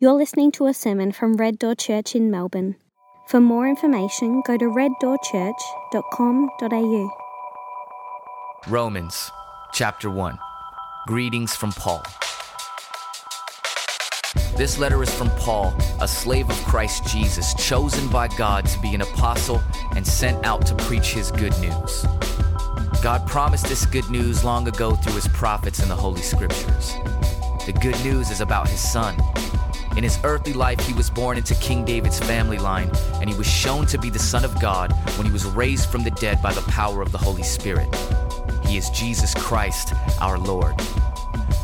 You're listening to a sermon from Red Door Church in Melbourne. For more information, go to reddoorchurch.com.au. Romans chapter 1. Greetings from Paul. This letter is from Paul, a slave of Christ Jesus, chosen by God to be an apostle and sent out to preach his good news. God promised this good news long ago through his prophets in the Holy Scriptures. The good news is about his son in his earthly life, he was born into King David's family line, and he was shown to be the Son of God when he was raised from the dead by the power of the Holy Spirit. He is Jesus Christ, our Lord.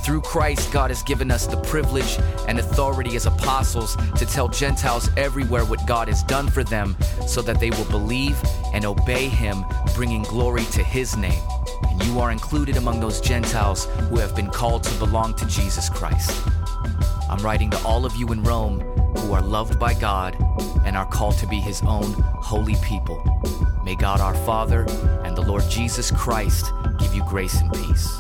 Through Christ, God has given us the privilege and authority as apostles to tell Gentiles everywhere what God has done for them so that they will believe and obey Him, bringing glory to His name. And you are included among those Gentiles who have been called to belong to Jesus Christ. I'm writing to all of you in Rome who are loved by God and are called to be His own holy people. May God our Father and the Lord Jesus Christ give you grace and peace.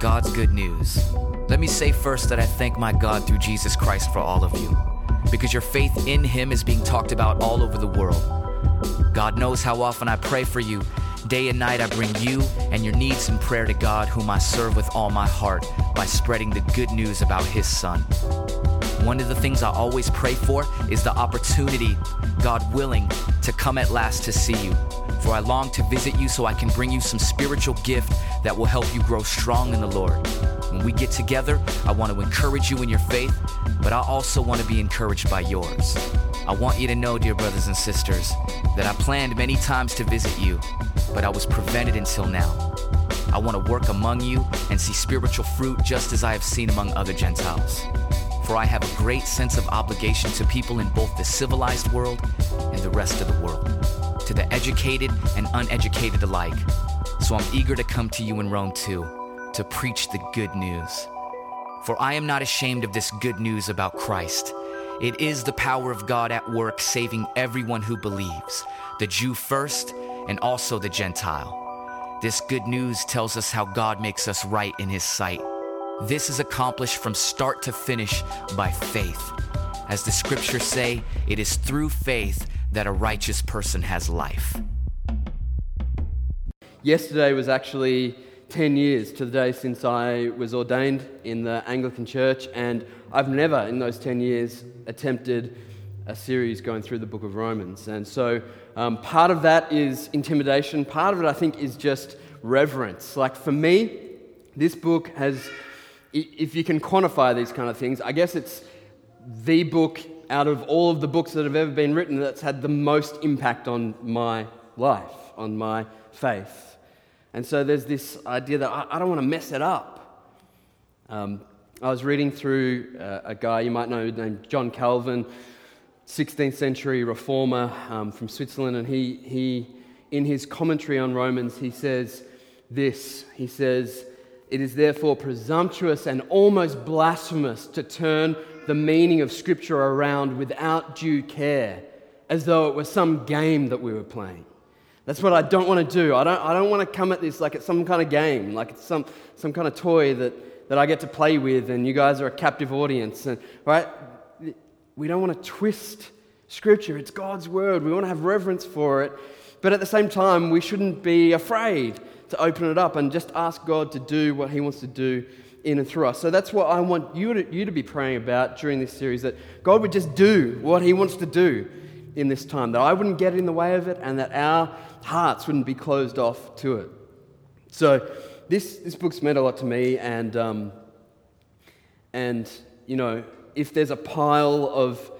God's good news. Let me say first that I thank my God through Jesus Christ for all of you, because your faith in Him is being talked about all over the world. God knows how often I pray for you. Day and night, I bring you and your needs in prayer to God, whom I serve with all my heart by spreading the good news about His Son. One of the things I always pray for is the opportunity, God willing, to come at last to see you. For I long to visit you so I can bring you some spiritual gift that will help you grow strong in the Lord. When we get together, I want to encourage you in your faith, but I also want to be encouraged by yours. I want you to know, dear brothers and sisters, that I planned many times to visit you, but I was prevented until now. I want to work among you and see spiritual fruit just as I have seen among other Gentiles. For I have a great sense of obligation to people in both the civilized world and the rest of the world, to the educated and uneducated alike. So I'm eager to come to you in Rome too, to preach the good news. For I am not ashamed of this good news about Christ. It is the power of God at work, saving everyone who believes, the Jew first, and also the Gentile. This good news tells us how God makes us right in His sight. This is accomplished from start to finish by faith. As the scriptures say, it is through faith that a righteous person has life. Yesterday was actually 10 years to the day since I was ordained in the Anglican Church, and I've never in those 10 years attempted a series going through the book of Romans. And so um, part of that is intimidation, part of it, I think, is just reverence. Like for me, this book has, if you can quantify these kind of things, I guess it's the book out of all of the books that have ever been written that's had the most impact on my life, on my faith. And so there's this idea that I, I don't want to mess it up. Um, I was reading through uh, a guy you might know named John Calvin 16th century reformer um, from Switzerland, and he, he, in his commentary on Romans, he says this He says, It is therefore presumptuous and almost blasphemous to turn the meaning of Scripture around without due care, as though it were some game that we were playing. That's what I don't want to do. I don't, I don't want to come at this like it's some kind of game, like it's some, some kind of toy that, that I get to play with, and you guys are a captive audience. And, right? we don't want to twist Scripture. It's God's Word. We want to have reverence for it. But at the same time, we shouldn't be afraid to open it up and just ask God to do what He wants to do in and through us. So that's what I want you to, you to be praying about during this series that God would just do what He wants to do in this time, that I wouldn't get in the way of it, and that our hearts wouldn't be closed off to it. So this, this book's meant a lot to me, and, um, and you know, if there's a pile of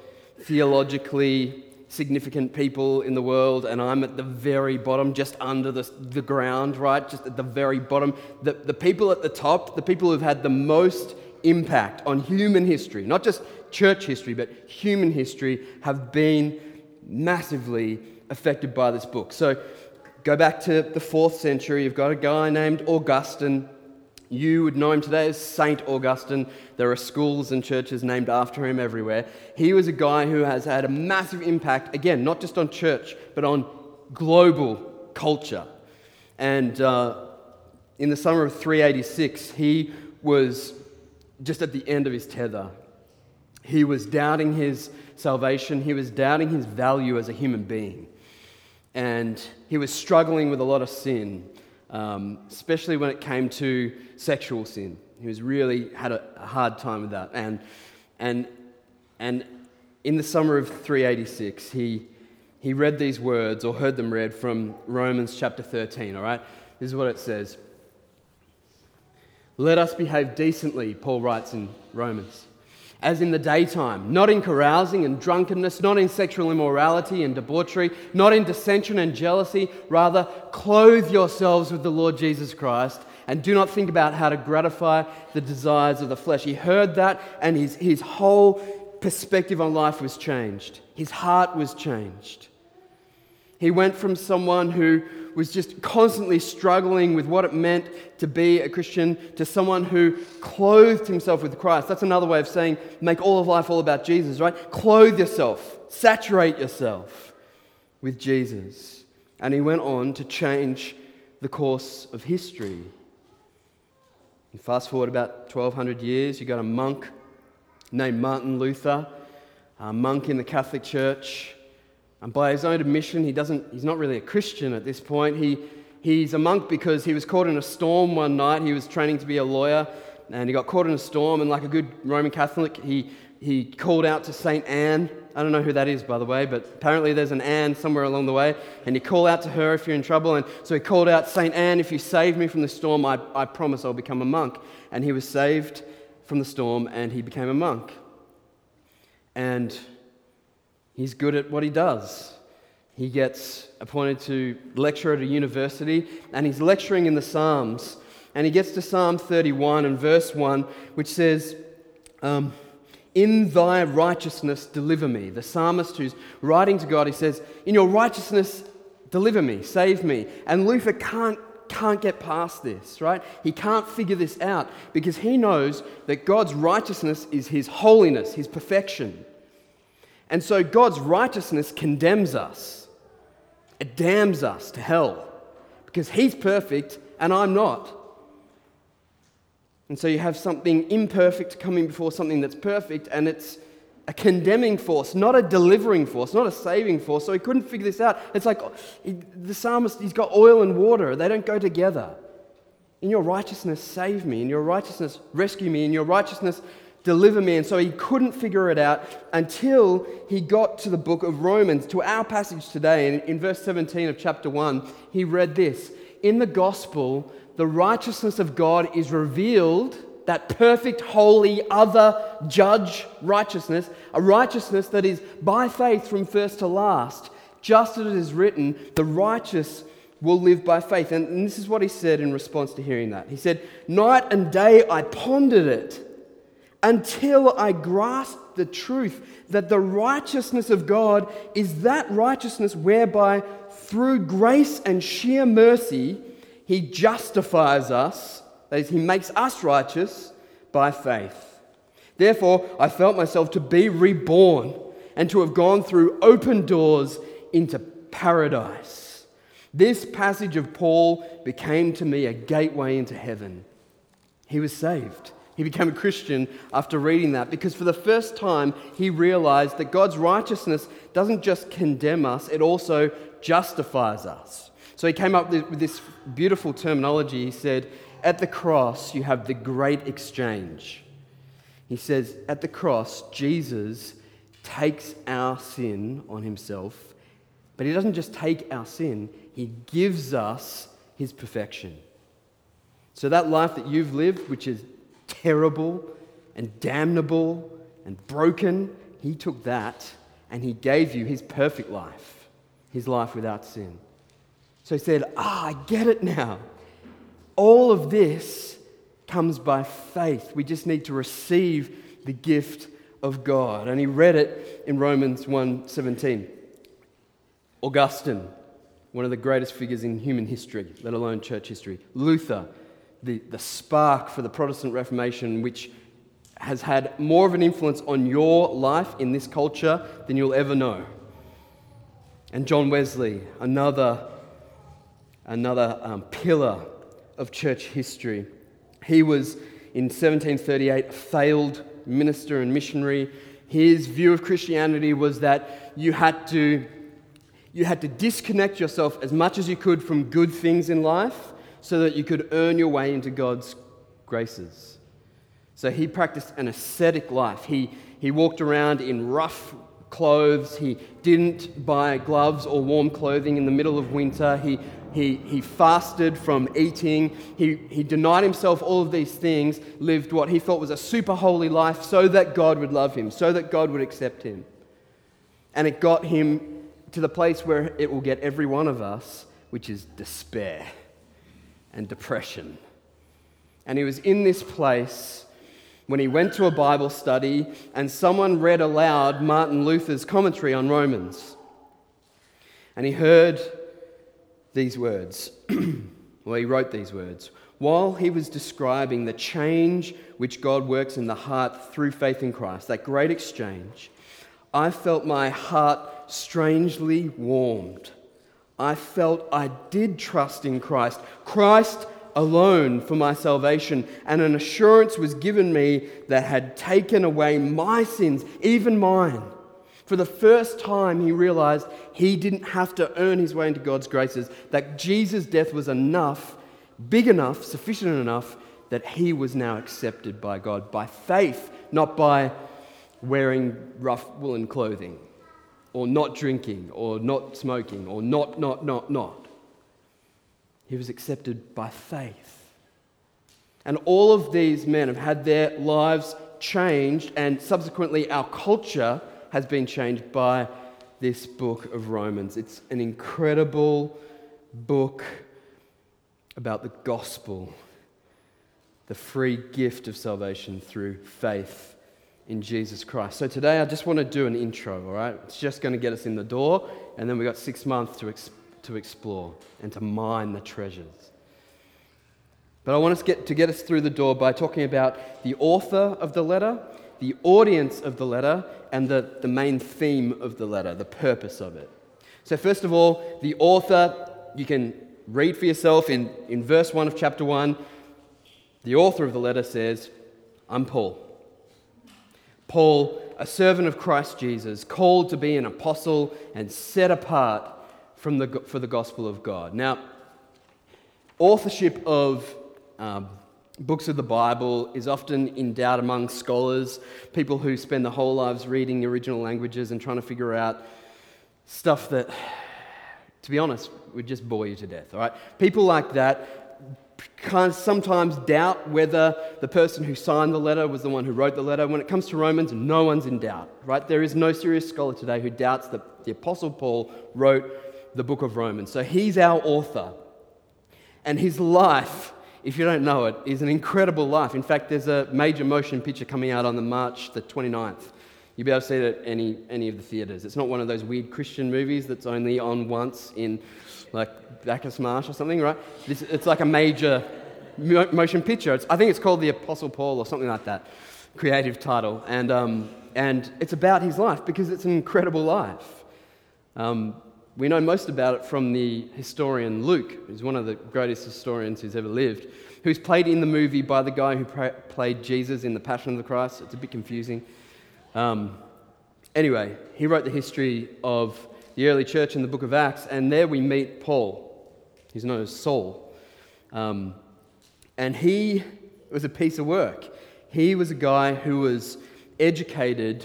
theologically significant people in the world and I'm at the very bottom, just under the, the ground, right? Just at the very bottom. The, the people at the top, the people who've had the most impact on human history, not just church history, but human history, have been massively affected by this book. So go back to the fourth century. You've got a guy named Augustine you would know him today as Saint Augustine. There are schools and churches named after him everywhere. He was a guy who has had a massive impact, again, not just on church, but on global culture. And uh, in the summer of 386, he was just at the end of his tether. He was doubting his salvation, he was doubting his value as a human being. And he was struggling with a lot of sin, um, especially when it came to sexual sin. He was really had a, a hard time with that. And, and, and in the summer of 386, he, he read these words, or heard them read from Romans chapter 13, all right? This is what it says. Let us behave decently, Paul writes in Romans as in the daytime, not in carousing and drunkenness, not in sexual immorality and debauchery, not in dissension and jealousy. Rather, clothe yourselves with the Lord Jesus Christ and do not think about how to gratify the desires of the flesh. He heard that, and his, his whole perspective on life was changed. His heart was changed. He went from someone who was just constantly struggling with what it meant to be a Christian to someone who clothed himself with Christ. That's another way of saying make all of life all about Jesus, right? Clothe yourself, saturate yourself with Jesus. And he went on to change the course of history. And fast forward about 1200 years, you got a monk named Martin Luther, a monk in the Catholic Church and by his own admission, he doesn't, he's not really a Christian at this point. He, he's a monk because he was caught in a storm one night. He was training to be a lawyer and he got caught in a storm. And like a good Roman Catholic, he, he called out to St. Anne. I don't know who that is, by the way, but apparently there's an Anne somewhere along the way. And you call out to her if you're in trouble. And so he called out, St. Anne, if you save me from the storm, I, I promise I'll become a monk. And he was saved from the storm and he became a monk. And He's good at what he does. He gets appointed to lecture at a university, and he's lecturing in the Psalms. And he gets to Psalm 31 and verse 1, which says, um, In thy righteousness deliver me. The psalmist who's writing to God, he says, In your righteousness deliver me, save me. And Luther can't, can't get past this, right? He can't figure this out because he knows that God's righteousness is his holiness, his perfection. And so God's righteousness condemns us, it damns us to hell because He's perfect and I'm not. And so you have something imperfect coming before something that's perfect, and it's a condemning force, not a delivering force, not a saving force. So he couldn't figure this out. It's like the psalmist, he's got oil and water, they don't go together. In your righteousness, save me. In your righteousness, rescue me. In your righteousness, deliver me. And so he couldn't figure it out until he got to the book of Romans, to our passage today. And in verse 17 of chapter 1, he read this In the gospel, the righteousness of God is revealed, that perfect, holy, other judge righteousness, a righteousness that is by faith from first to last. Just as it is written, the righteous will live by faith. And this is what he said in response to hearing that. He said, Night and day I pondered it until I grasp the truth that the righteousness of God is that righteousness whereby, through grace and sheer mercy, He justifies us, that is, He makes us righteous by faith. Therefore, I felt myself to be reborn and to have gone through open doors into paradise. This passage of Paul became to me a gateway into heaven. He was saved. He became a Christian after reading that because for the first time he realized that God's righteousness doesn't just condemn us, it also justifies us. So he came up with this beautiful terminology. He said, At the cross, you have the great exchange. He says, At the cross, Jesus takes our sin on himself, but he doesn't just take our sin, he gives us his perfection. So that life that you've lived, which is terrible and damnable and broken, he took that and he gave you his perfect life, his life without sin. So he said, Ah, I get it now. All of this comes by faith. We just need to receive the gift of God. And he read it in Romans 1:17. Augustine, one of the greatest figures in human history, let alone church history. Luther, the, the spark for the Protestant Reformation, which has had more of an influence on your life in this culture than you'll ever know. And John Wesley, another, another um, pillar of church history. He was in 1738 a failed minister and missionary. His view of Christianity was that you had to, you had to disconnect yourself as much as you could from good things in life so that you could earn your way into God's graces. So he practiced an ascetic life. He, he walked around in rough clothes. He didn't buy gloves or warm clothing in the middle of winter. He, he, he fasted from eating. He, he denied himself all of these things, lived what he thought was a super holy life so that God would love him, so that God would accept him. And it got him to the place where it will get every one of us, which is despair and depression. And he was in this place when he went to a Bible study and someone read aloud Martin Luther's commentary on Romans. And he heard these words. well, he wrote these words. While he was describing the change which God works in the heart through faith in Christ, that great exchange, I felt my heart strangely warmed. I felt I did trust in Christ. Christ alone for my salvation, and an assurance was given me that had taken away my sins, even mine. For the first time, he realized he didn't have to earn his way into God's graces, that Jesus' death was enough, big enough, sufficient enough, that he was now accepted by God by faith, not by wearing rough woolen clothing, or not drinking, or not smoking, or not, not, not, not. He was accepted by faith. And all of these men have had their lives changed, and subsequently, our culture has been changed by this book of Romans. It's an incredible book about the gospel, the free gift of salvation through faith in Jesus Christ. So today I just want to do an intro, all right? It's just going to get us in the door, and then we've got six months to to explore and to mine the treasures. But I want us to get, to get us through the door by talking about the author of the letter, the audience of the letter, and the, the main theme of the letter, the purpose of it. So, first of all, the author, you can read for yourself in, in verse 1 of chapter 1. The author of the letter says, I'm Paul. Paul, a servant of Christ Jesus, called to be an apostle and set apart from the, for the gospel of God. Now, authorship of um, books of the Bible is often in doubt among scholars, people who spend their whole lives reading the original languages and trying to figure out stuff that, to be honest, would just bore you to death, all right? People like that sometimes doubt whether the person who signed the letter was the one who wrote the letter. When it comes to Romans, no one's in doubt, right? There is no serious scholar today who doubts that the Apostle Paul wrote the book of Romans. So he's our author. And his life, if you don't know it, is an incredible life. In fact, there's a major motion picture coming out on the March the 29th. You'll be able to see it at any, any of the theatres. It's not one of those weird Christian movies that's only on once in like Bacchus Marsh or something, right? This, it's like a major motion picture. It's, I think it's called The Apostle Paul or something like that, creative title. And, um, and it's about his life because it's an incredible life. Um, we know most about it from the historian Luke, who's one of the greatest historians who's ever lived, who's played in the movie by the guy who pra- played Jesus in The Passion of the Christ. It's a bit confusing. Um, anyway, he wrote the history of the early church in the book of Acts, and there we meet Paul. He's known as Saul. Um, and he was a piece of work. He was a guy who was educated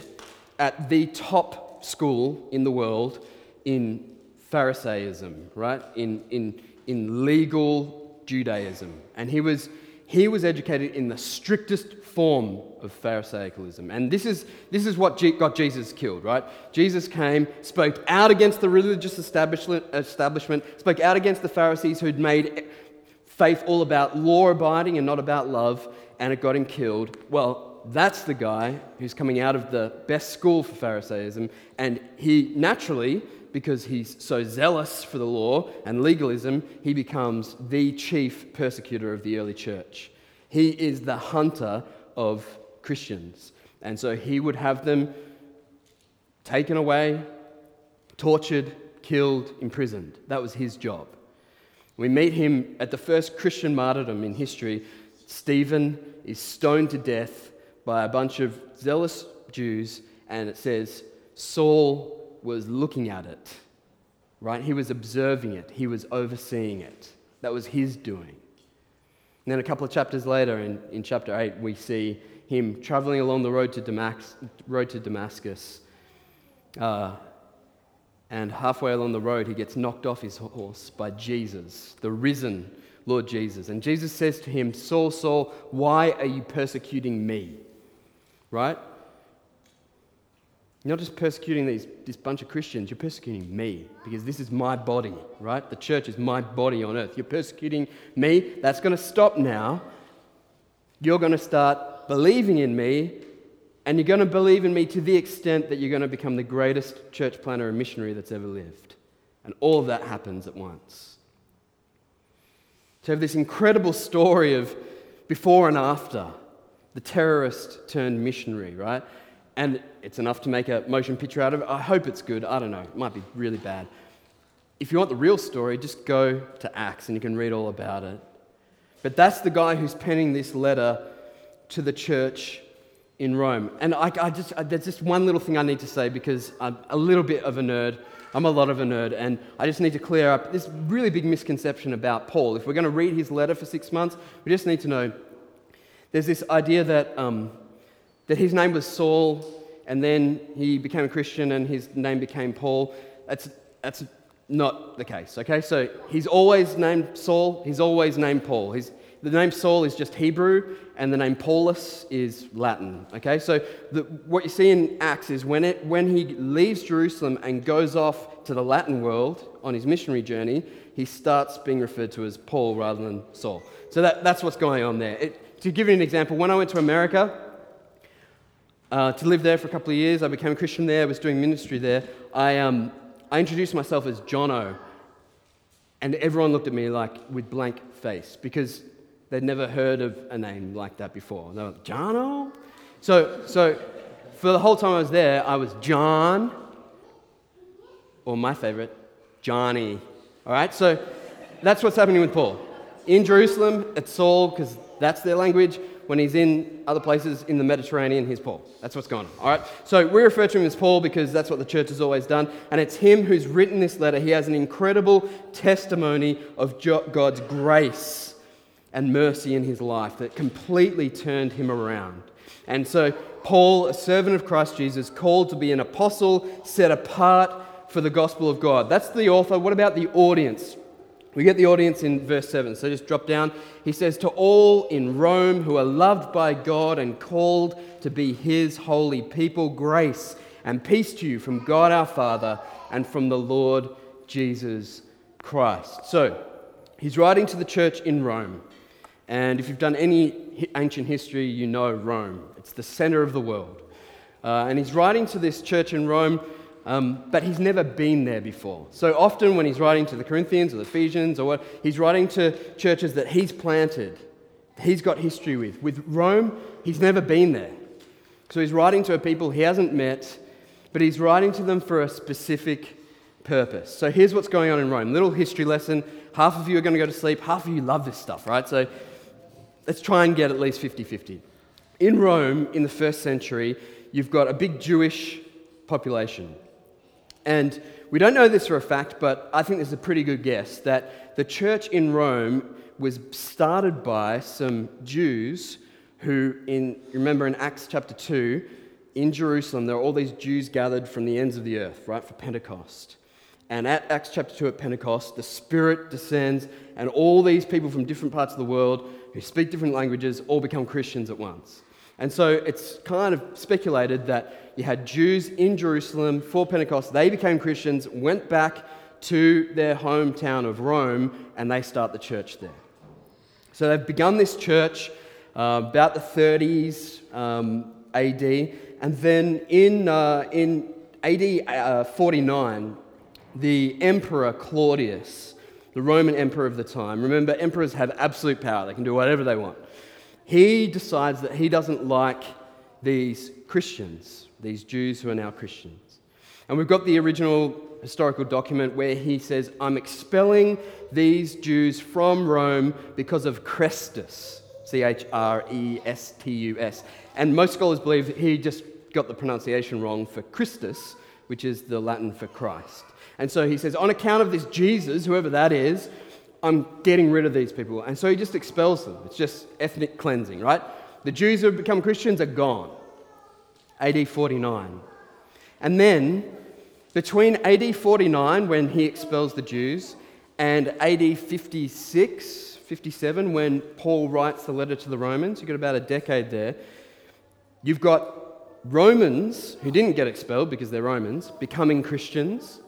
at the top school in the world in Pharisaism, right? In, in, in legal Judaism. And he was, he was educated in the strictest form of Pharisaicalism. And this is, this is what got Jesus killed, right? Jesus came, spoke out against the religious establishment, establishment spoke out against the Pharisees who'd made faith all about law abiding and not about love, and it got him killed. Well, that's the guy who's coming out of the best school for Pharisaism, and he naturally because he's so zealous for the law and legalism, he becomes the chief persecutor of the early church. He is the hunter of Christians. And so he would have them taken away, tortured, killed, imprisoned. That was his job. We meet him at the first Christian martyrdom in history. Stephen is stoned to death by a bunch of zealous Jews and it says, Saul was looking at it, right? He was observing it, he was overseeing it. That was his doing. And then a couple of chapters later, in, in chapter 8, we see him traveling along the road to, Damas- road to Damascus. Uh, and halfway along the road, he gets knocked off his horse by Jesus, the risen Lord Jesus. And Jesus says to him, Saul, Saul, why are you persecuting me? Right? You're not just persecuting these, this bunch of Christians, you're persecuting me because this is my body, right? The church is my body on earth. You're persecuting me. That's going to stop now. You're going to start believing in me, and you're going to believe in me to the extent that you're going to become the greatest church planter and missionary that's ever lived. And all of that happens at once. To have this incredible story of before and after, the terrorist turned missionary, right? And it's enough to make a motion picture out of it. I hope it's good. I don't know. It might be really bad. If you want the real story, just go to Acts and you can read all about it. But that's the guy who's penning this letter to the church in Rome. And I, I just, I, there's just one little thing I need to say because I'm a little bit of a nerd. I'm a lot of a nerd, and I just need to clear up this really big misconception about Paul. If we're going to read his letter for six months, we just need to know there's this idea that um, that his name was Saul, and then he became a Christian and his name became Paul. That's, that's not the case, okay? So he's always named Saul, he's always named Paul. He's, the name Saul is just Hebrew, and the name Paulus is Latin, okay? So the, what you see in Acts is when, it, when he leaves Jerusalem and goes off to the Latin world on his missionary journey, he starts being referred to as Paul rather than Saul. So that, that's what's going on there. It, to give you an example, when I went to America, uh, to live there for a couple of years. I became a Christian there, I was doing ministry there. I, um, I introduced myself as Jono, and everyone looked at me like with blank face because they'd never heard of a name like that before. They were like, Jono? So, so for the whole time I was there, I was John, or my favorite, Johnny. All right, so that's what's happening with Paul. In Jerusalem, it's Saul because that's their language when he's in other places in the Mediterranean, he's Paul. That's what's going on. All right? So we refer to him as Paul because that's what the church has always done. And it's him who's written this letter. He has an incredible testimony of God's grace and mercy in his life that completely turned him around. And so, Paul, a servant of Christ Jesus, called to be an apostle, set apart for the gospel of God. That's the author. What about the audience? We get the audience in verse 7. So just drop down. He says, To all in Rome who are loved by God and called to be his holy people, grace and peace to you from God our Father and from the Lord Jesus Christ. So he's writing to the church in Rome. And if you've done any ancient history, you know Rome. It's the center of the world. Uh, and he's writing to this church in Rome um, but he's never been there before. So often, when he's writing to the Corinthians or the Ephesians or what, he's writing to churches that he's planted, he's got history with. With Rome, he's never been there. So he's writing to a people he hasn't met, but he's writing to them for a specific purpose. So here's what's going on in Rome. Little history lesson. Half of you are going to go to sleep, half of you love this stuff, right? So let's try and get at least 50 50. In Rome, in the first century, you've got a big Jewish population. And we don't know this for a fact, but I think this is a pretty good guess that the church in Rome was started by some Jews who, in, remember in Acts chapter 2, in Jerusalem, there are all these Jews gathered from the ends of the earth, right, for Pentecost. And at Acts chapter 2 at Pentecost, the Spirit descends, and all these people from different parts of the world who speak different languages all become Christians at once. And so it's kind of speculated that you had Jews in Jerusalem for Pentecost. They became Christians, went back to their hometown of Rome, and they start the church there. So they've begun this church uh, about the 30s um, AD, and then in, uh, in AD uh, 49, the emperor Claudius, the Roman emperor of the time, remember, emperors have absolute power, they can do whatever they want he decides that he doesn't like these Christians, these Jews who are now Christians. And we've got the original historical document where he says, I'm expelling these Jews from Rome because of Chrestus, C H R E S T U S. And most scholars believe he just got the pronunciation wrong for Christus, which is the Latin for Christ. And so he says, on account of this Jesus, whoever that is, I'm getting rid of these people. And so he just expels them. It's just ethnic cleansing, right? The Jews who have become Christians are gone. AD 49. And then, between AD 49, when he expels the Jews, and AD 56, 57, when Paul writes the letter to the Romans, you've got about a decade there. You've got Romans who didn't get expelled because they're Romans becoming Christians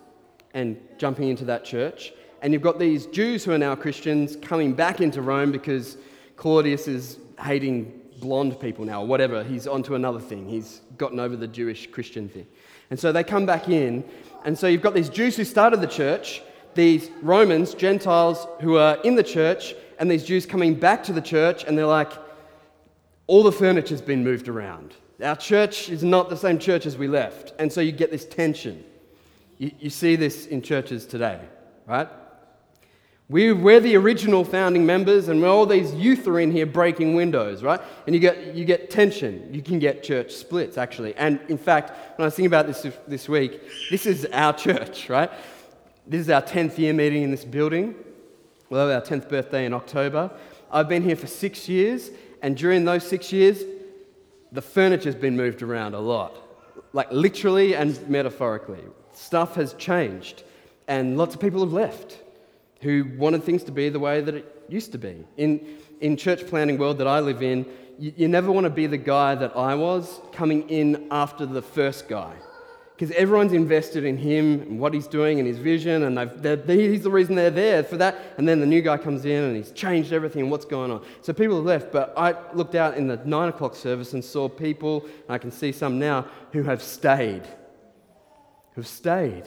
and jumping into that church. And you've got these Jews who are now Christians coming back into Rome because Claudius is hating blonde people now, or whatever. He's onto another thing. He's gotten over the Jewish Christian thing. And so they come back in. And so you've got these Jews who started the church, these Romans, Gentiles who are in the church, and these Jews coming back to the church, and they're like, all the furniture's been moved around. Our church is not the same church as we left. And so you get this tension. You, you see this in churches today, right? We, we're the original founding members, and all these youth are in here breaking windows, right? And you get, you get tension. You can get church splits, actually. And in fact, when I was thinking about this this week, this is our church, right? This is our 10th year meeting in this building. We'll our 10th birthday in October. I've been here for six years, and during those six years, the furniture's been moved around a lot, like literally and metaphorically. Stuff has changed, and lots of people have left who wanted things to be the way that it used to be. In, in church planting world that I live in, you, you never want to be the guy that I was coming in after the first guy. Because everyone's invested in him and what he's doing and his vision, and he's the reason they're there for that. And then the new guy comes in and he's changed everything and what's going on. So people have left, but I looked out in the nine o'clock service and saw people, and I can see some now, who have stayed. Who've stayed.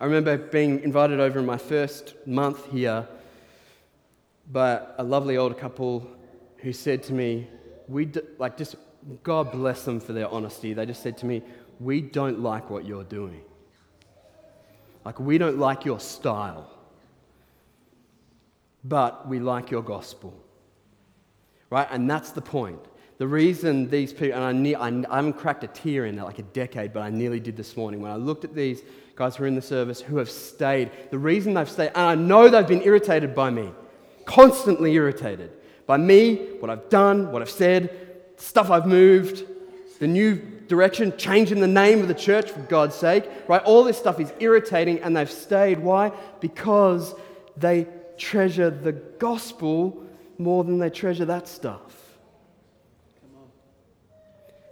I remember being invited over in my first month here by a lovely older couple who said to me, we do, like just God bless them for their honesty. They just said to me, "We don't like what you're doing. Like we don't like your style, but we like your gospel." Right? And that's the point. The reason these people, and I, ne- I, I haven't cracked a tear in like a decade, but I nearly did this morning when I looked at these guys who are in the service who have stayed. The reason they've stayed, and I know they've been irritated by me, constantly irritated by me, what I've done, what I've said, stuff I've moved, the new direction, changing the name of the church for God's sake, right? All this stuff is irritating and they've stayed. Why? Because they treasure the gospel more than they treasure that stuff.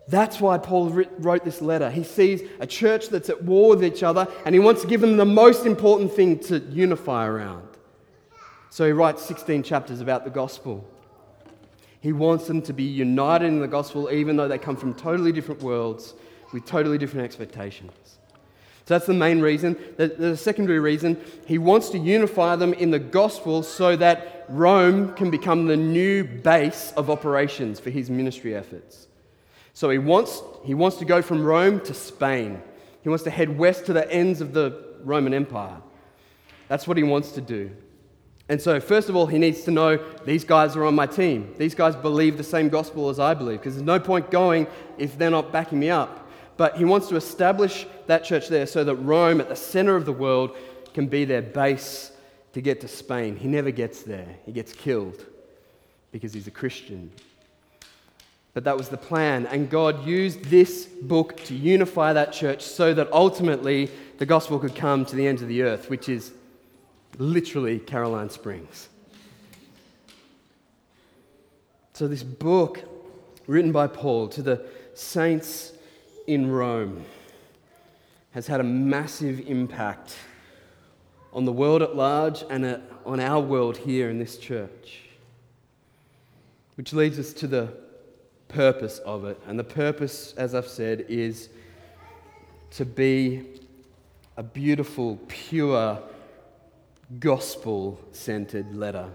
That's why Paul wrote this letter. He sees a church that's at war with each other and he wants to give them the most important thing to unify around. So he writes 16 chapters about the gospel. He wants them to be united in the gospel even though they come from totally different worlds with totally different expectations. So that's the main reason. The, secondary reason, he wants to unify them in the gospel so that Rome can become the new base of operations for his ministry efforts. So he wants, he wants to go from Rome to Spain. He wants to head west to the ends of the Roman Empire. That's what he wants to do. And so, first of all, he needs to know these guys are on my team. These guys believe the same gospel as I believe, because there's no point going if they're not backing me up. But he wants to establish that church there so that Rome, at the center of the world, can be their base to get to Spain. He never gets there, he gets killed because he's a Christian. But that was the plan. And God used this book to unify that church so that ultimately the gospel could come to the ends of the earth, which is literally Caroline Springs. So, this book, written by Paul to the saints in Rome, has had a massive impact on the world at large and on our world here in this church. Which leads us to the purpose of it. And the purpose, as I've said, is to be a beautiful, pure, gospel centered letter.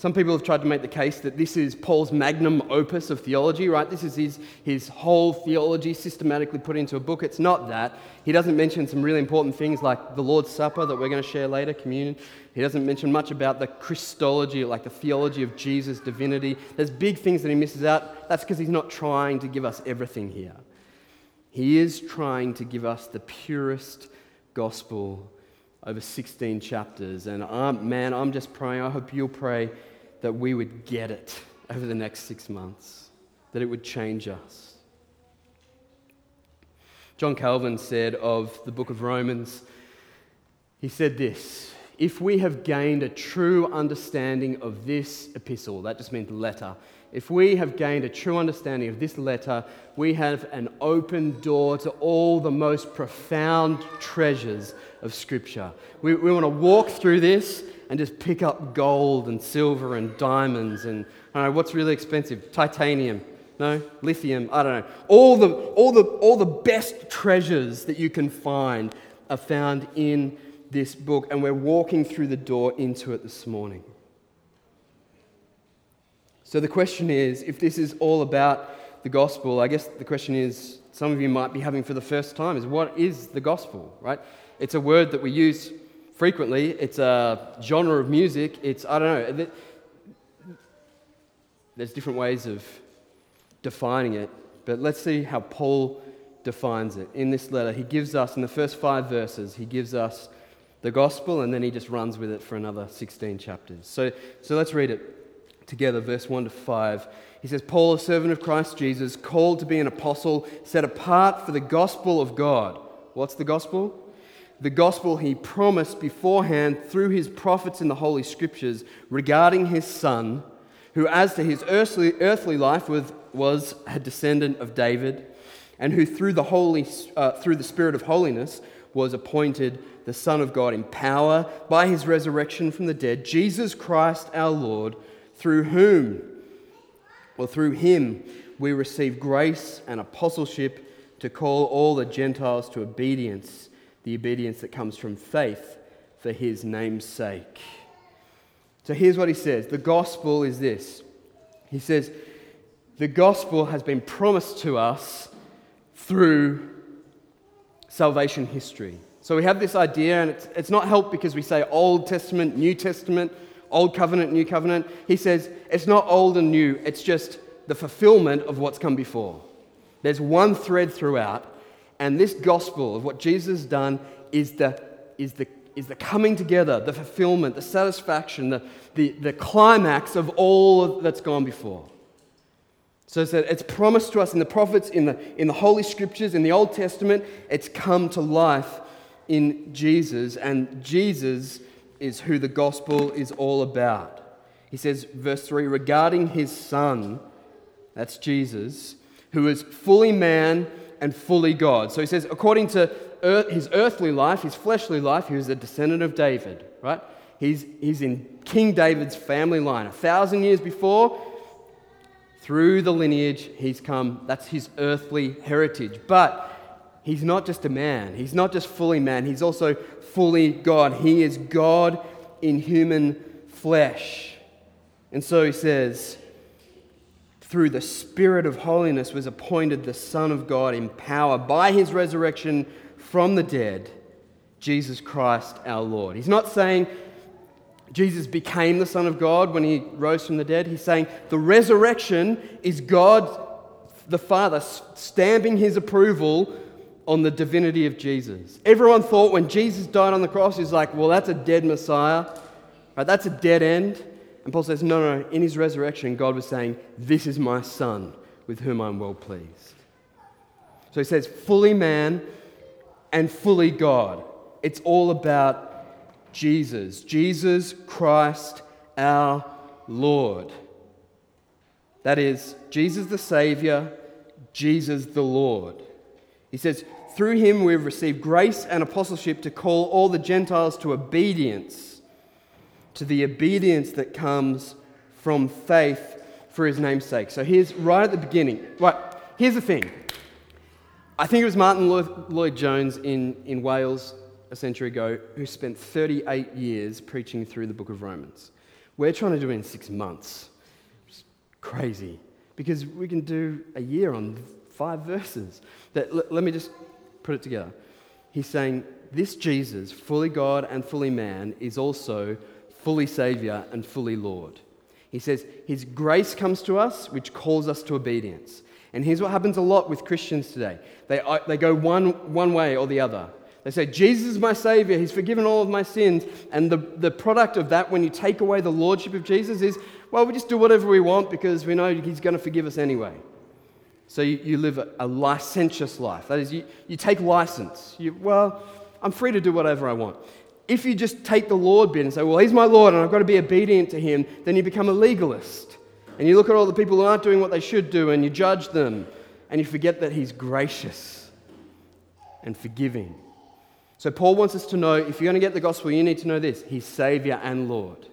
Some people have tried to make the case that this is Paul's magnum opus of theology, right? This is his, his whole theology systematically put into a book. It's not that. He doesn't mention some really important things like the Lord's Supper that we're going to share later, communion. He doesn't mention much about the Christology, like the theology of Jesus' divinity. There's big things that he misses out. That's because he's not trying to give us everything here. He is trying to give us the purest gospel over 16 chapters. And I'm, man, I'm just praying. I hope you'll pray that we would get it over the next six months, that it would change us. John Calvin said of the book of Romans, he said this If we have gained a true understanding of this epistle, that just means letter, if we have gained a true understanding of this letter, we have an open door to all the most profound treasures of Scripture. We, we want to walk through this and just pick up gold and silver and diamonds and I don't know what's really expensive? Titanium no? Lithium i don't know. All the all the all the best treasures that you can find are found in this book and we're walking through the door into it this morning. So the question is if this is all about the gospel i guess the question is some of you might be having for the first time is what is the gospel right? It's a word that we use frequently. It's a genre of music. It's, I don't know, there's different ways of defining it, but let's see how Paul defines it. In this letter, he gives us, in the first five verses, he gives us the gospel and then he just runs with it for another 16 chapters. So, so let's read it together, verse 1 to 5. He says, Paul, a servant of Christ Jesus, called to be an apostle, set apart for the gospel of God. What's the gospel? The gospel he promised beforehand through his prophets in the Holy Scriptures regarding his son, who, as to his earthly, earthly life, was, was a descendant of David, and who, through the, Holy, uh, through the Spirit of holiness, was appointed the Son of God in power by his resurrection from the dead, Jesus Christ our Lord, through whom, or through him, we receive grace and apostleship to call all the Gentiles to obedience the obedience that comes from faith for his name's sake. So here's what he says the gospel is this. He says, the gospel has been promised to us through salvation history. So we have this idea, and it's, it's not helped because we say Old Testament, New Testament, Old Covenant, New Covenant. He says it's not old and new, it's just the fulfillment of what's come before. There's one thread throughout, and this gospel of what Jesus has done is the, is the, is the coming together, the fulfillment, the satisfaction, the, the, the climax of all that's gone before. So it's, it's promised to us in the prophets, in the, in the Holy Scriptures, in the Old Testament. It's come to life in Jesus, and Jesus is who the gospel is all about. He says, verse 3 regarding his son, that's Jesus, who is fully man and fully God. So he says, according to earth, his earthly life, his fleshly life, he was a descendant of David, right? He's, he's in King David's family line. A thousand years before, through the lineage, he's come. That's his earthly heritage. But he's not just a man, he's not just fully man, he's also fully God. He is God in human flesh. And so he says, through the Spirit of holiness, was appointed the Son of God in power by his resurrection from the dead, Jesus Christ our Lord. He's not saying Jesus became the Son of God when he rose from the dead. He's saying the resurrection is God the Father stamping his approval on the divinity of Jesus. Everyone thought when Jesus died on the cross, he's like, well, that's a dead Messiah. Right? That's a dead end. And Paul says, no, no, in his resurrection, God was saying, This is my son with whom I'm well pleased. So he says, fully man and fully God. It's all about Jesus, Jesus Christ our Lord. That is, Jesus the Savior, Jesus the Lord. He says, through him we've received grace and apostleship to call all the Gentiles to obedience to the obedience that comes from faith for his name's sake. So here's right at the beginning. Right, here's the thing. I think it was Martyn Lloyd-Jones in, in Wales a century ago who spent 38 years preaching through the book of Romans. We're trying to do it in six months. It's crazy. Because we can do a year on five verses. That, let me just put it together. He's saying, This Jesus, fully God and fully man, is also fully Savior and fully Lord. He says, His grace comes to us, which calls us to obedience. And here's what happens a lot with Christians today they, uh, they go one, one way or the other. They say, Jesus is my Savior, He's forgiven all of my sins. And the, the product of that, when you take away the Lordship of Jesus, is, well, we just do whatever we want because we know He's going to forgive us anyway. So you, you live a, a, licentious life. That is, you, you take license. You, well, I'm free to do whatever I want. If you just take the Lord bit and say, well, He's my Lord and I've got to be obedient to Him, then you become a legalist. And you look at all the people who aren't doing what they should do and you judge them and you forget that He's gracious and forgiving so, Paul wants us to know if you're going to get the gospel, you need to know this He's Savior and Lord.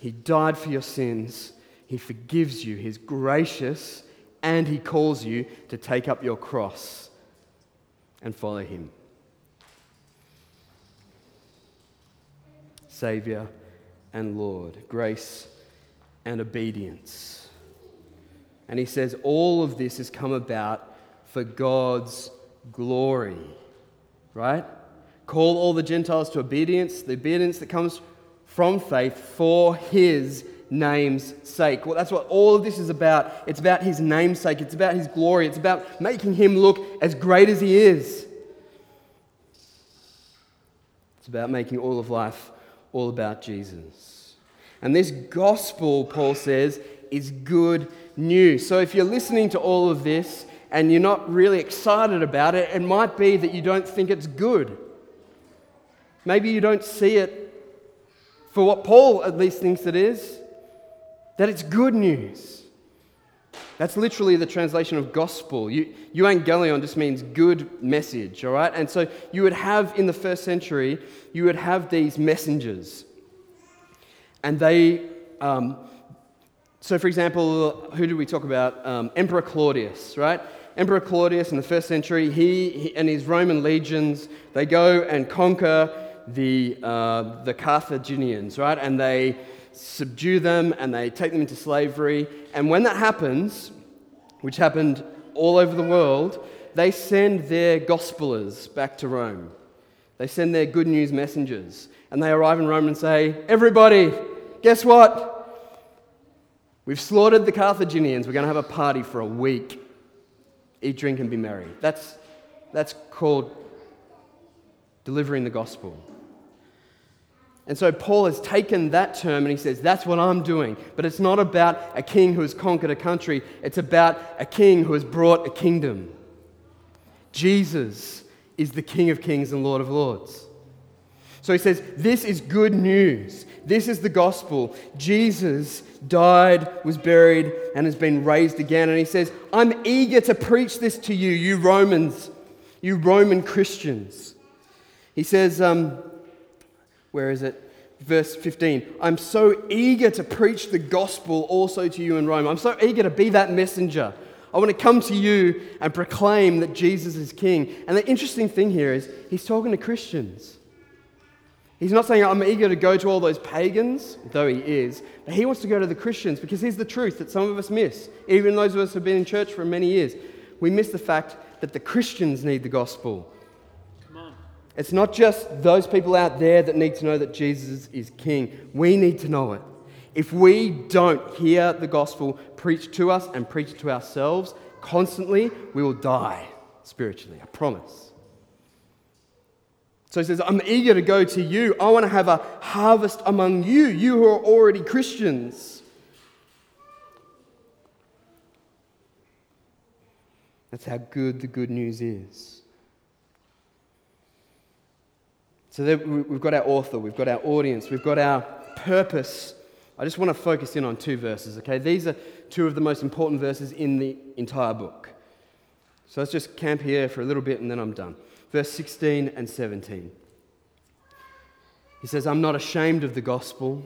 He died for your sins, He forgives you, He's gracious, and He calls you to take up your cross and follow Him. Savior and Lord, grace and obedience. And He says all of this has come about for God's glory right? Call all the Gentiles to obedience, the obedience that comes from faith for his name's sake. Well, that's what all of this is about. It's about his namesake, it's about his glory, it's about making him look as great as he is. It's about making all of life all about Jesus. And this gospel, Paul says, is good news. So if you're listening to all of this and you're not really excited about it, it might be that you don't think it's good. Maybe you don't see it for what Paul at least thinks it is that it's good news. That's literally the translation of gospel. You, euangelion just means good message, all right? And so you would have in the first century, you would have these messengers. And they, um, so for example, who did we talk about? Um, Emperor Claudius, right? Emperor Claudius in the first century, he, he and his Roman legions, they go and conquer the, uh, the Carthaginians, right? And they subdue them and they take them into slavery. And when that happens, which happened all over the world, they send their gospelers back to Rome. They send their good news messengers. And they arrive in Rome and say, Everybody, guess what? We've slaughtered the Carthaginians. We're going to have a party for a week eat, drink, and be merry. That's, that's called delivering the gospel. And so Paul has taken that term and he says, That's what I'm doing. But it's not about a king who has conquered a country, it's about a king who has brought a kingdom. Jesus is the King of kings and Lord of lords. So he says, This is good news. This is the gospel. Jesus died, was buried, and has been raised again. And he says, I'm eager to preach this to you, you Romans, you Roman Christians. He says, um, where is it? Verse 15 I'm so eager to preach the gospel also to you in Rome. I'm so eager to be that messenger. I want to come to you and proclaim that Jesus is king. And the interesting thing here is he's talking to Christians. He's not saying, I'm eager to go to all those pagans, though he is, but he wants to go to the Christians because here's the truth that some of us miss. Even those of us who have been in church for many years, we miss the fact that the Christians need the gospel. It's not just those people out there that need to know that Jesus is king. We need to know it. If we don't hear the gospel preached to us and preach it to ourselves constantly, we will die spiritually. I promise. So he says, I'm eager to go to you. I want to have a harvest among you, you who are already Christians. That's how good the good news is. So we've got our author, we've got our audience, we've got our purpose. I just want to focus in on two verses, okay? These are two of the most important verses in the entire book. So let's just camp here for a little bit and then I'm done verse 16 and 17. He says, I'm not ashamed of the gospel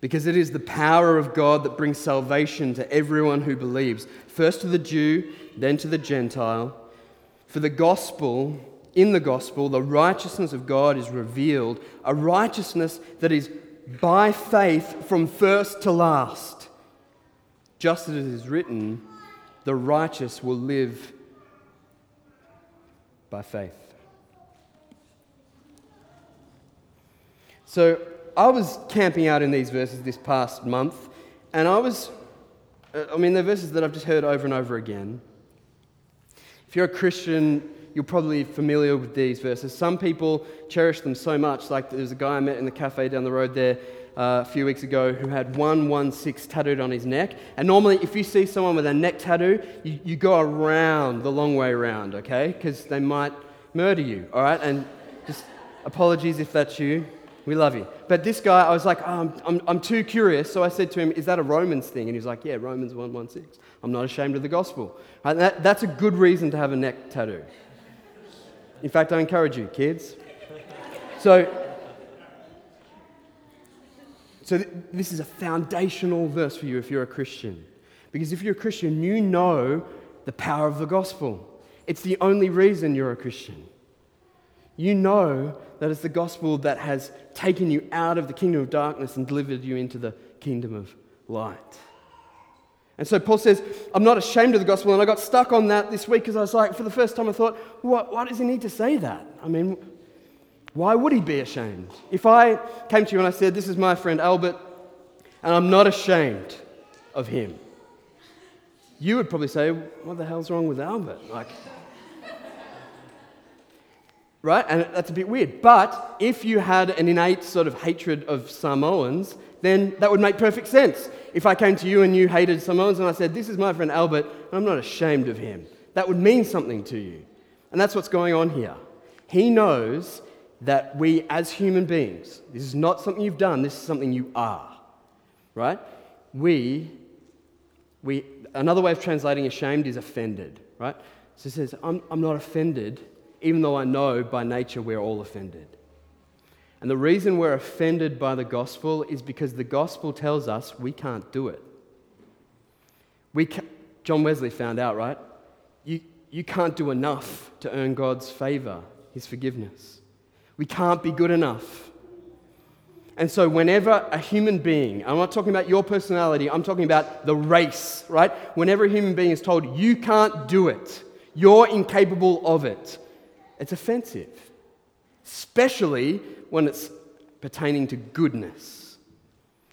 because it is the power of God that brings salvation to everyone who believes, first to the Jew, then to the Gentile. For the gospel in the gospel, the righteousness of God is revealed, a righteousness that is by faith from first to last. Just as it is written, the righteous will live by faith. So I was camping out in these verses this past month, and I was, uh, I mean, they're verses that I've just heard over and over again. If you're a Christian, you're probably familiar with these verses. Some people cherish them so much, like there's a guy I met in the cafe down the road there uh, a few weeks ago who had 116 tattooed on his neck. And normally, if you see someone with a neck tattoo, you, you go around the long way around, okay? Because they might murder you, all right? And just apologies if that's you. We love you. But this guy, I was like, oh, I'm, I'm, I'm too curious. So I said to him, Is that a Romans thing? And he was like, Yeah, Romans 116. I'm not ashamed of the gospel. Right? That, that's a good reason to have a neck tattoo. In fact, I encourage you, kids. So, so th- this is a foundational verse for you if you're a Christian. Because if you're a Christian, you know the power of the gospel. It's the only reason you're a Christian. You know that it's the gospel that has taken you out of the kingdom of darkness and delivered you into the kingdom of light. And so Paul says, I'm not ashamed of the gospel. And I got stuck on that this week because I was like, for the first time, I thought, what, why does he need to say that? I mean, why would he be ashamed? If I came to you and I said, This is my friend Albert, and I'm not ashamed of him, you would probably say, What the hell's wrong with Albert? Like, right? And that's a bit weird. But if you had an innate sort of hatred of Samoans, then that would make perfect sense. If I came to you and you hated Samoans and I said, This is my friend Albert, and I'm not ashamed of him, that would mean something to you. And that's what's going on here. He knows that we, as human beings, this is not something you've done, this is something you are, right? We, we another way of translating ashamed is offended, right? So he says, I'm, I'm not offended even though I know by nature we're all offended. And the reason we're offended by the gospel is because the gospel tells us we can't do it. We ca- John Wesley found out, right? You, you can't do enough to earn God's favor, his forgiveness. We can't be good enough. And so, whenever a human being, I'm not talking about your personality, I'm talking about the race, right? Whenever a human being is told, you can't do it, you're incapable of it, it's offensive, especially when it's pertaining to goodness.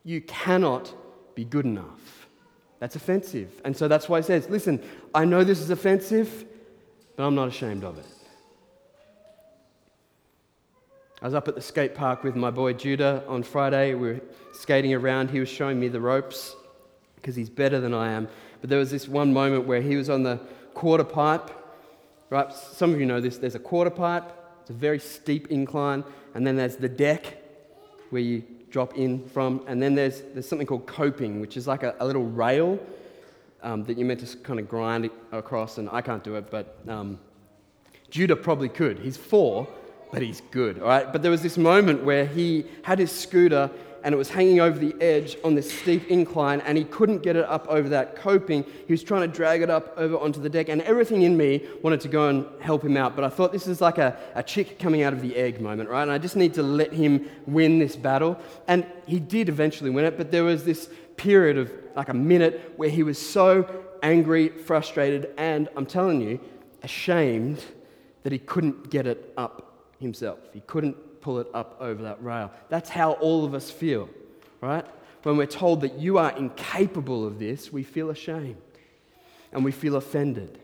You cannot be good enough. That's offensive. And so that's why he says, listen, I know this is offensive, but I'm not ashamed of it. I was up at the skate park with my boy Judah on Friday. We were skating around. He was showing me the ropes because he's better than I am. But there was this one moment where he was on the quarter pipe Right? Some of you know this. There's a quarter pipe, it's a very steep incline, and then there's the deck where you drop in from, and then there's, there's something called coping, which is like a, a little rail um, that you're meant to kind of grind across, and I can't do it, but um, Judah probably could. He's four, but he's good, all right? But there was this moment where he had his scooter and it was hanging over the edge on this steep incline, and he couldn't get it up over that coping. He was trying to drag it up over onto the deck, and everything in me wanted to go and help him out. But I thought this is like a, a chick coming out of the egg moment, right? And I just need to let him win this battle. And he did eventually win it, but there was this period of like a minute where he was so angry, frustrated, and I'm telling you, ashamed that he couldn't get it up himself. He couldn't pull it up over that rail. That's how all of us feel, right? When we're told that you are incapable of this, we feel ashamed and we feel offended.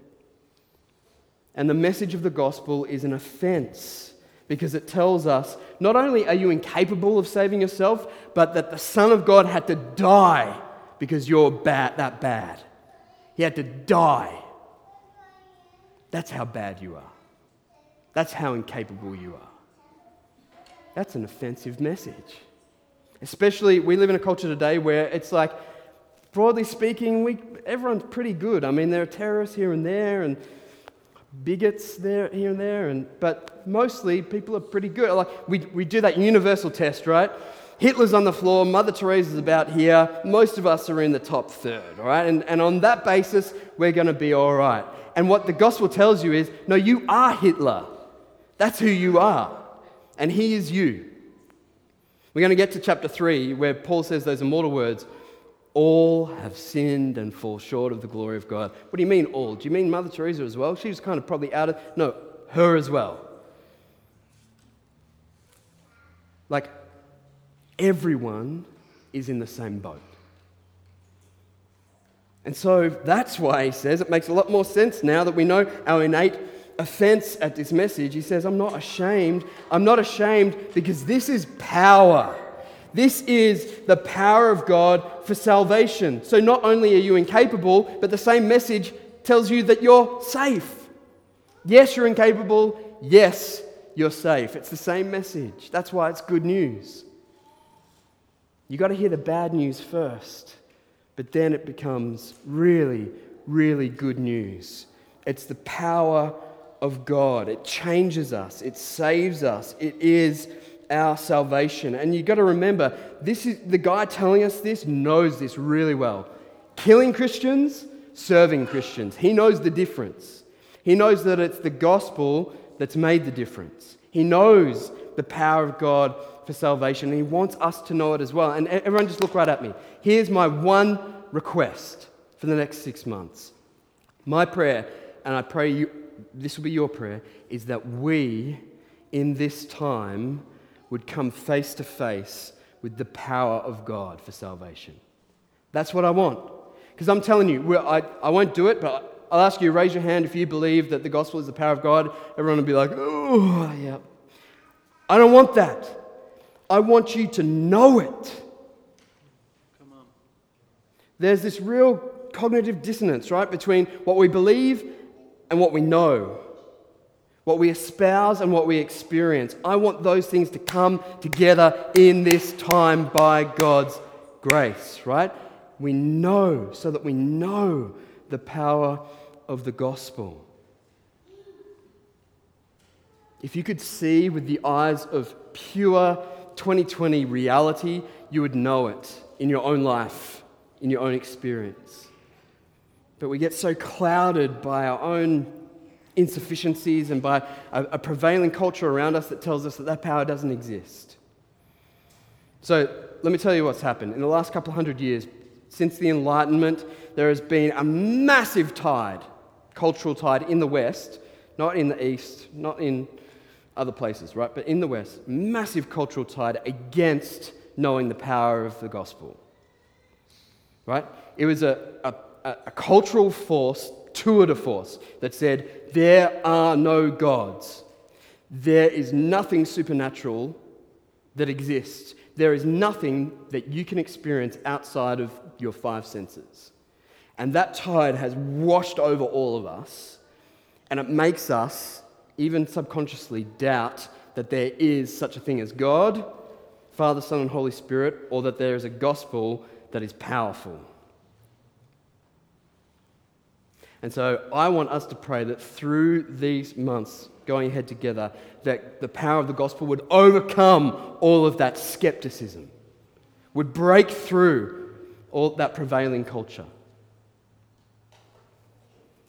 And the message of the gospel is an offense because it tells us not only are you incapable of saving yourself, but that the Son of God had to die because you're bad, that bad. He had to die. That's how bad you are. That's how incapable you are. That's an offensive message. Especially, we live in a culture today where it's like, broadly speaking, we, everyone's pretty good. I mean, there are terrorists here and there and bigots there here and there, and, but mostly people are pretty good. Like, we, we do that universal test, right? Hitler's on the floor, Mother Teresa's about here, most of us are in the top third, all right? And, and on that basis, we're going to be all right. And what the gospel tells you is no, you are Hitler. That's who you are. And He is you. We're going to get to chapter 3 where Paul says those immortal words all have sinned and fall short of the glory of God. What do you mean, all? Do you mean Mother Teresa as well? She was kind of probably out of. No, her as well. Like, everyone is in the same boat. And so that's why he says it makes a lot more sense now that we know our innate offense at this message. He says, I'm not ashamed. I'm not ashamed because this is power. This is the power of God for salvation. So not only are you incapable, but the same message tells you that you're safe. Yes, you're incapable. Yes, you're safe. It's the same message. That's why it's good news. You've got to hear the bad news first, but then it becomes really, really good news. It's the power of God. It changes us, it saves us, it is our salvation. And you've got to remember, this is the guy telling us this knows this really well. Killing Christians, serving Christians. He knows the difference. He knows that it's the gospel that's made the difference. He knows the power of God for salvation, and He wants us to know it as well. And everyone, just look right at me. Here's my one request for the next six months. My prayer, and I pray you, this will be your prayer, is that we in this time would come face to face with the power of God for salvation. That's what I want. Because I'm telling you, I, I won't do it, but I'll ask you, raise your hand if you believe that the gospel is the power of God. Everyone will be like, oh, yeah. I don't want that. I want you to know it. Come on. There's this real cognitive dissonance, right, between what we believe and what we know, what we espouse and what we experience. I want those things to come together in this time by God's grace, right? We know so that we know the power of the gospel. If you could see with the eyes of pure 2020 reality, you would know it in your own life, in your own experience. But we get so clouded by our own insufficiencies and by a, a prevailing culture around us that tells us that that power doesn't exist. So let me tell you what's happened. In the last couple hundred years, since the Enlightenment, there has been a massive tide, cultural tide in the West, not in the East, not in other places, right? But in the West, massive cultural tide against knowing the power of the gospel, right? It was a, a, a cultural force, tour de force, that said, there are no gods. There is nothing supernatural that exists. There is nothing that you can experience outside of your five senses. And that tide has washed over all of us, and it makes us, even subconsciously, doubt that there is such a thing as God, Father, Son, and Holy Spirit, or that there is a gospel that is powerful. And so I want us to pray that through these months going ahead together, that the power of the gospel would overcome all of that skepticism, would break through all that prevailing culture.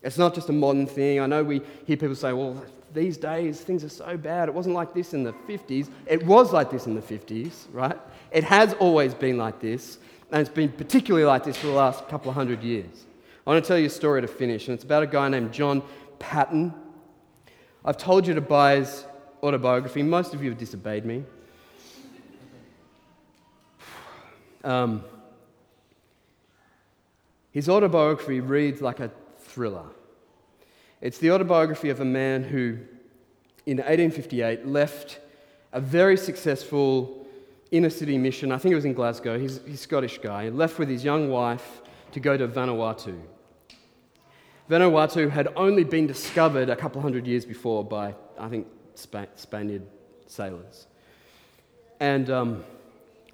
It's not just a modern thing. I know we hear people say, well, these days things are so bad. It wasn't like this in the 50s. It was like this in the 50s, right? It has always been like this, and it's been particularly like this for the last couple of hundred years. I want to tell you a story to finish, and it's about a guy named John Paton. I've told you to buy his autobiography. Most of you have disobeyed me. Um, his autobiography reads like a thriller. It's the autobiography of a man who, in 1858, left a very successful inner city mission. I think it was in Glasgow. He's, he's a Scottish guy. He left with his young wife to go to Vanuatu. Vanuatu had only been discovered a couple hundred years before by, I think, Spaniard sailors. And um,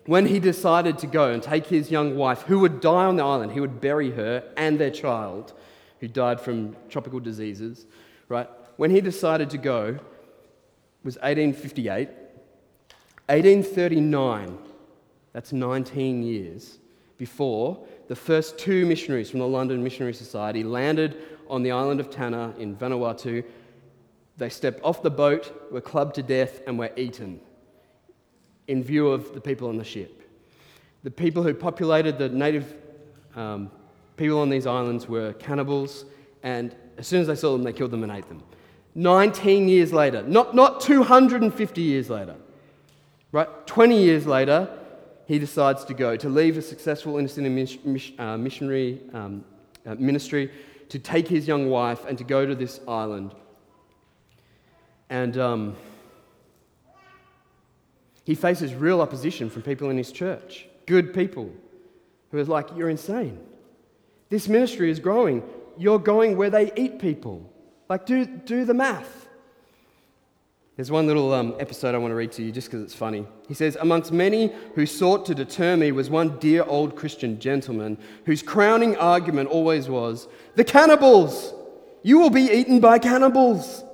when he decided to go and take his young wife, who would die on the island, he would bury her and their child, who died from tropical diseases, right? When he decided to go, was 1858. 1839, that's 19 years before, the first two missionaries from the London Missionary Society landed on the island of Tanna in Vanuatu They stepped off the boat, were clubbed to death, and were eaten in view of the people on the ship. The people who populated the native um, people on these islands were cannibals, and as soon as they saw them, they killed them and ate them. 19 years later, not, not 250 years later, right? 20 years later, he decides to go to leave a successful innocent uh, missionary um, uh, ministry, to take his young wife and to go to this island. And um, he faces real opposition from people in his church, good people, who are like, You're insane. This ministry is growing. You're going where they eat people. Like, do, do the math. There's one little um, episode I want to read to you just because it's funny. He says, Amongst many who sought to deter me was one dear old Christian gentleman whose crowning argument always was, The cannibals! You will be eaten by cannibals!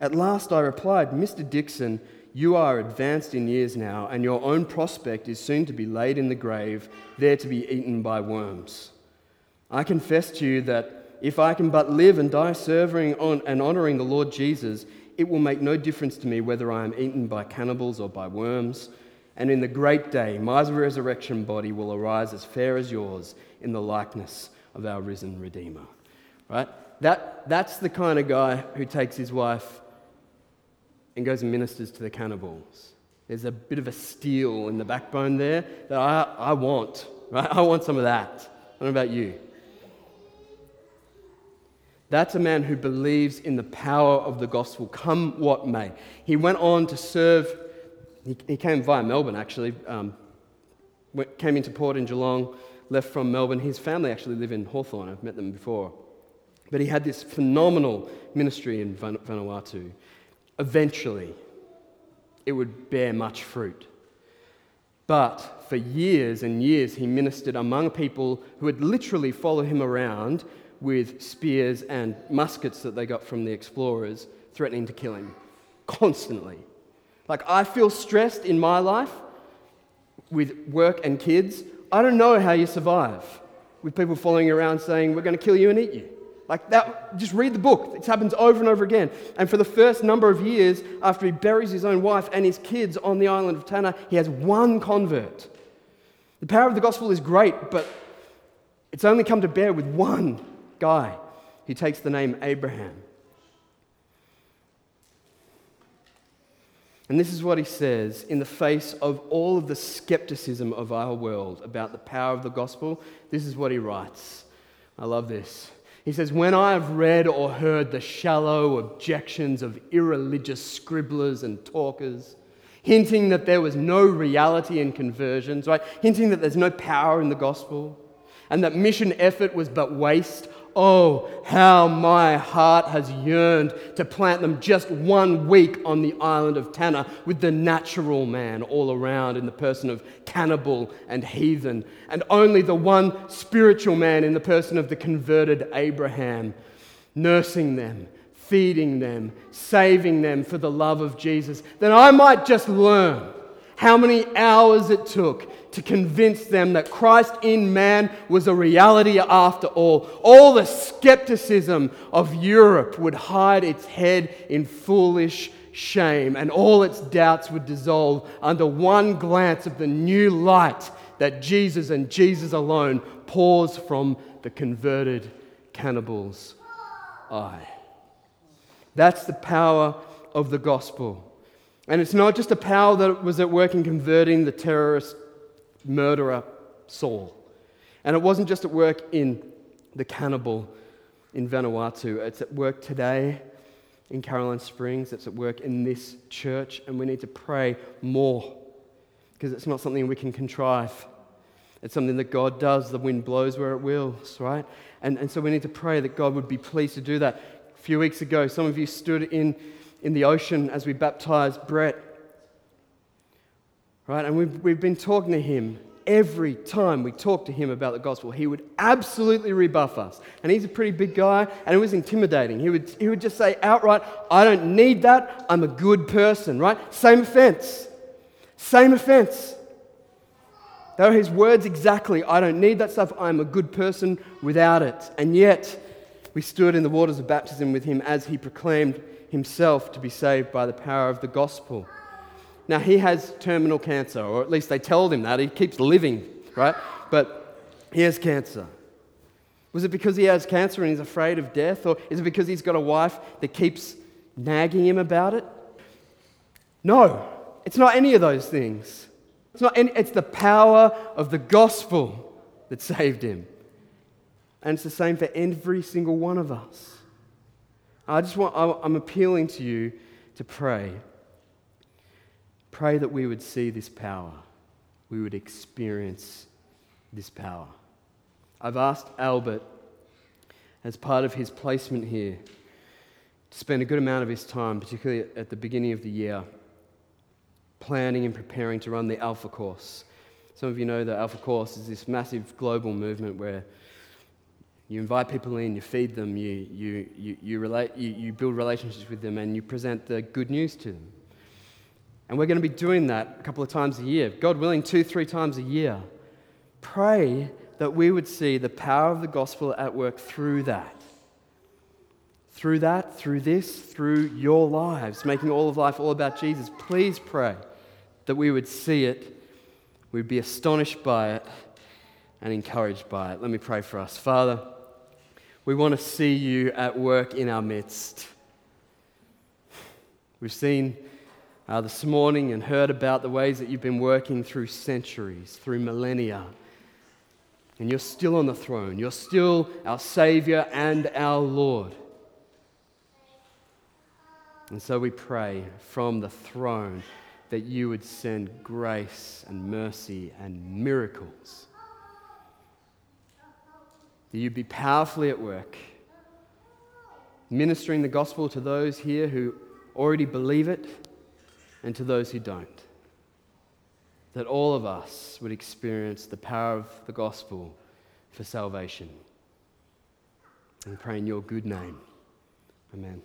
At last I replied, Mr. Dixon, you are advanced in years now, and your own prospect is soon to be laid in the grave, there to be eaten by worms. I confess to you that if I can but live and die serving and honoring the Lord Jesus, it will make no difference to me whether I am eaten by cannibals or by worms. And in the great day, my resurrection body will arise as fair as yours in the likeness of our risen Redeemer. Right? That, that's the kind of guy who takes his wife and goes and ministers to the cannibals. There's a bit of a steel in the backbone there that I, I want, right? I want some of that. I don't know about you. That's a man who believes in the power of the gospel, come what may. He went on to serve, he, he came via Melbourne actually, um, went, came into port in Geelong, left from Melbourne. His family actually live in Hawthorn, I've met them before. But he had this phenomenal ministry in Vanuatu eventually it would bear much fruit. But for years and years, he ministered among people who would literally follow him around with spears and muskets that they got from the explorers, threatening to kill him constantly. Like, I feel stressed in my life with work and kids. I don't know how you survive with people following around saying, We're going to kill you and eat you. Like that, just read the book. It happens over and over again. And for the first number of years, after he buries his own wife and his kids on the island of Tanna, he has one convert. The power of the gospel is great, but it's only come to bear with one guy He takes the name Abraham. And this is what he says in the face of all of the skepticism of our world about the power of the gospel. This is what he writes. I love this. He says, When I have read or heard the shallow objections of irreligious scribblers and talkers, hinting that there was no reality in conversions, right? Hinting that there's no power in the gospel, and that mission effort was but waste Oh, how my heart has yearned to plant them just one week on the island of Tanna with the natural man all around in the person of cannibal and heathen, and only the one spiritual man in the person of the converted Abraham, nursing them, feeding them, saving them for the love of Jesus. Then I might just learn how many hours it took to convince them that Christ in man was a reality after all. All the skepticism of Europe would hide its head in foolish shame, and all its doubts would dissolve under one glance of the new light that Jesus and Jesus alone pours from the converted cannibal's eye. That's the power of the gospel. And it's not just a power that was at work in converting the terrorist murderer Saul. And it wasn't just at work in the cannibal in Vanuatu, it's at work today in Caroline Springs, it's at work in this church, and we need to pray more because it's not something we can contrive. It's something that God does. The wind blows where it wills, right? And, and so we need to pray that God would be pleased to do that. A few weeks ago, some of you stood in, in the ocean as we baptized Brett Right? And we've, we've been talking to him every time we talk to him about the gospel, he would absolutely rebuff us. And he's a pretty big guy, and it was intimidating. He would, he would just say outright, I don't need that. I'm a good person, right? Same offense. Same offense. They were his words exactly. I don't need that stuff. I'm a good person without it. And yet, we stood in the waters of baptism with him as he proclaimed himself to be saved by the power of the gospel. Now, he has terminal cancer, or at least they told him that. He keeps living, right? But he has cancer. Was it because he has cancer and he's afraid of death? Or is it because he's got a wife that keeps nagging him about it? No, it's not any of those things. It's, not any, it's the power of the gospel that saved him. And it's the same for every single one of us. I just want, I'm appealing to you to pray. Pray that we would see this power, we would experience this power. I've asked Albert, as part of his placement here, to spend a good amount of his time, particularly at the beginning of the year, planning and preparing to run the Alpha Course. Some of you know that Alpha Course is this massive global movement where you invite people in, you feed them, you, you, you, you, relate, you, you build relationships with them, and you present the good news to them. And we're going to be doing that a couple of times a year. God willing, two, three times a year. Pray that we would see the power of the gospel at work through that. Through that, through this, through your lives, making all of life all about Jesus. Please pray that we would see it, we'd be astonished by it, and encouraged by it. Let me pray for us. Father, we want to see you at work in our midst. We've seen uh, this morning and heard about the ways that you've been working through centuries, through millennia. And you're still on the throne. You're still our Savior and our Lord. And so we pray from the throne that you would send grace and mercy and miracles that you'd be powerfully at work, ministering the gospel to those here who already believe it and to those who don't. That all of us would experience the power of the gospel for salvation. And pray in your good name. Amen.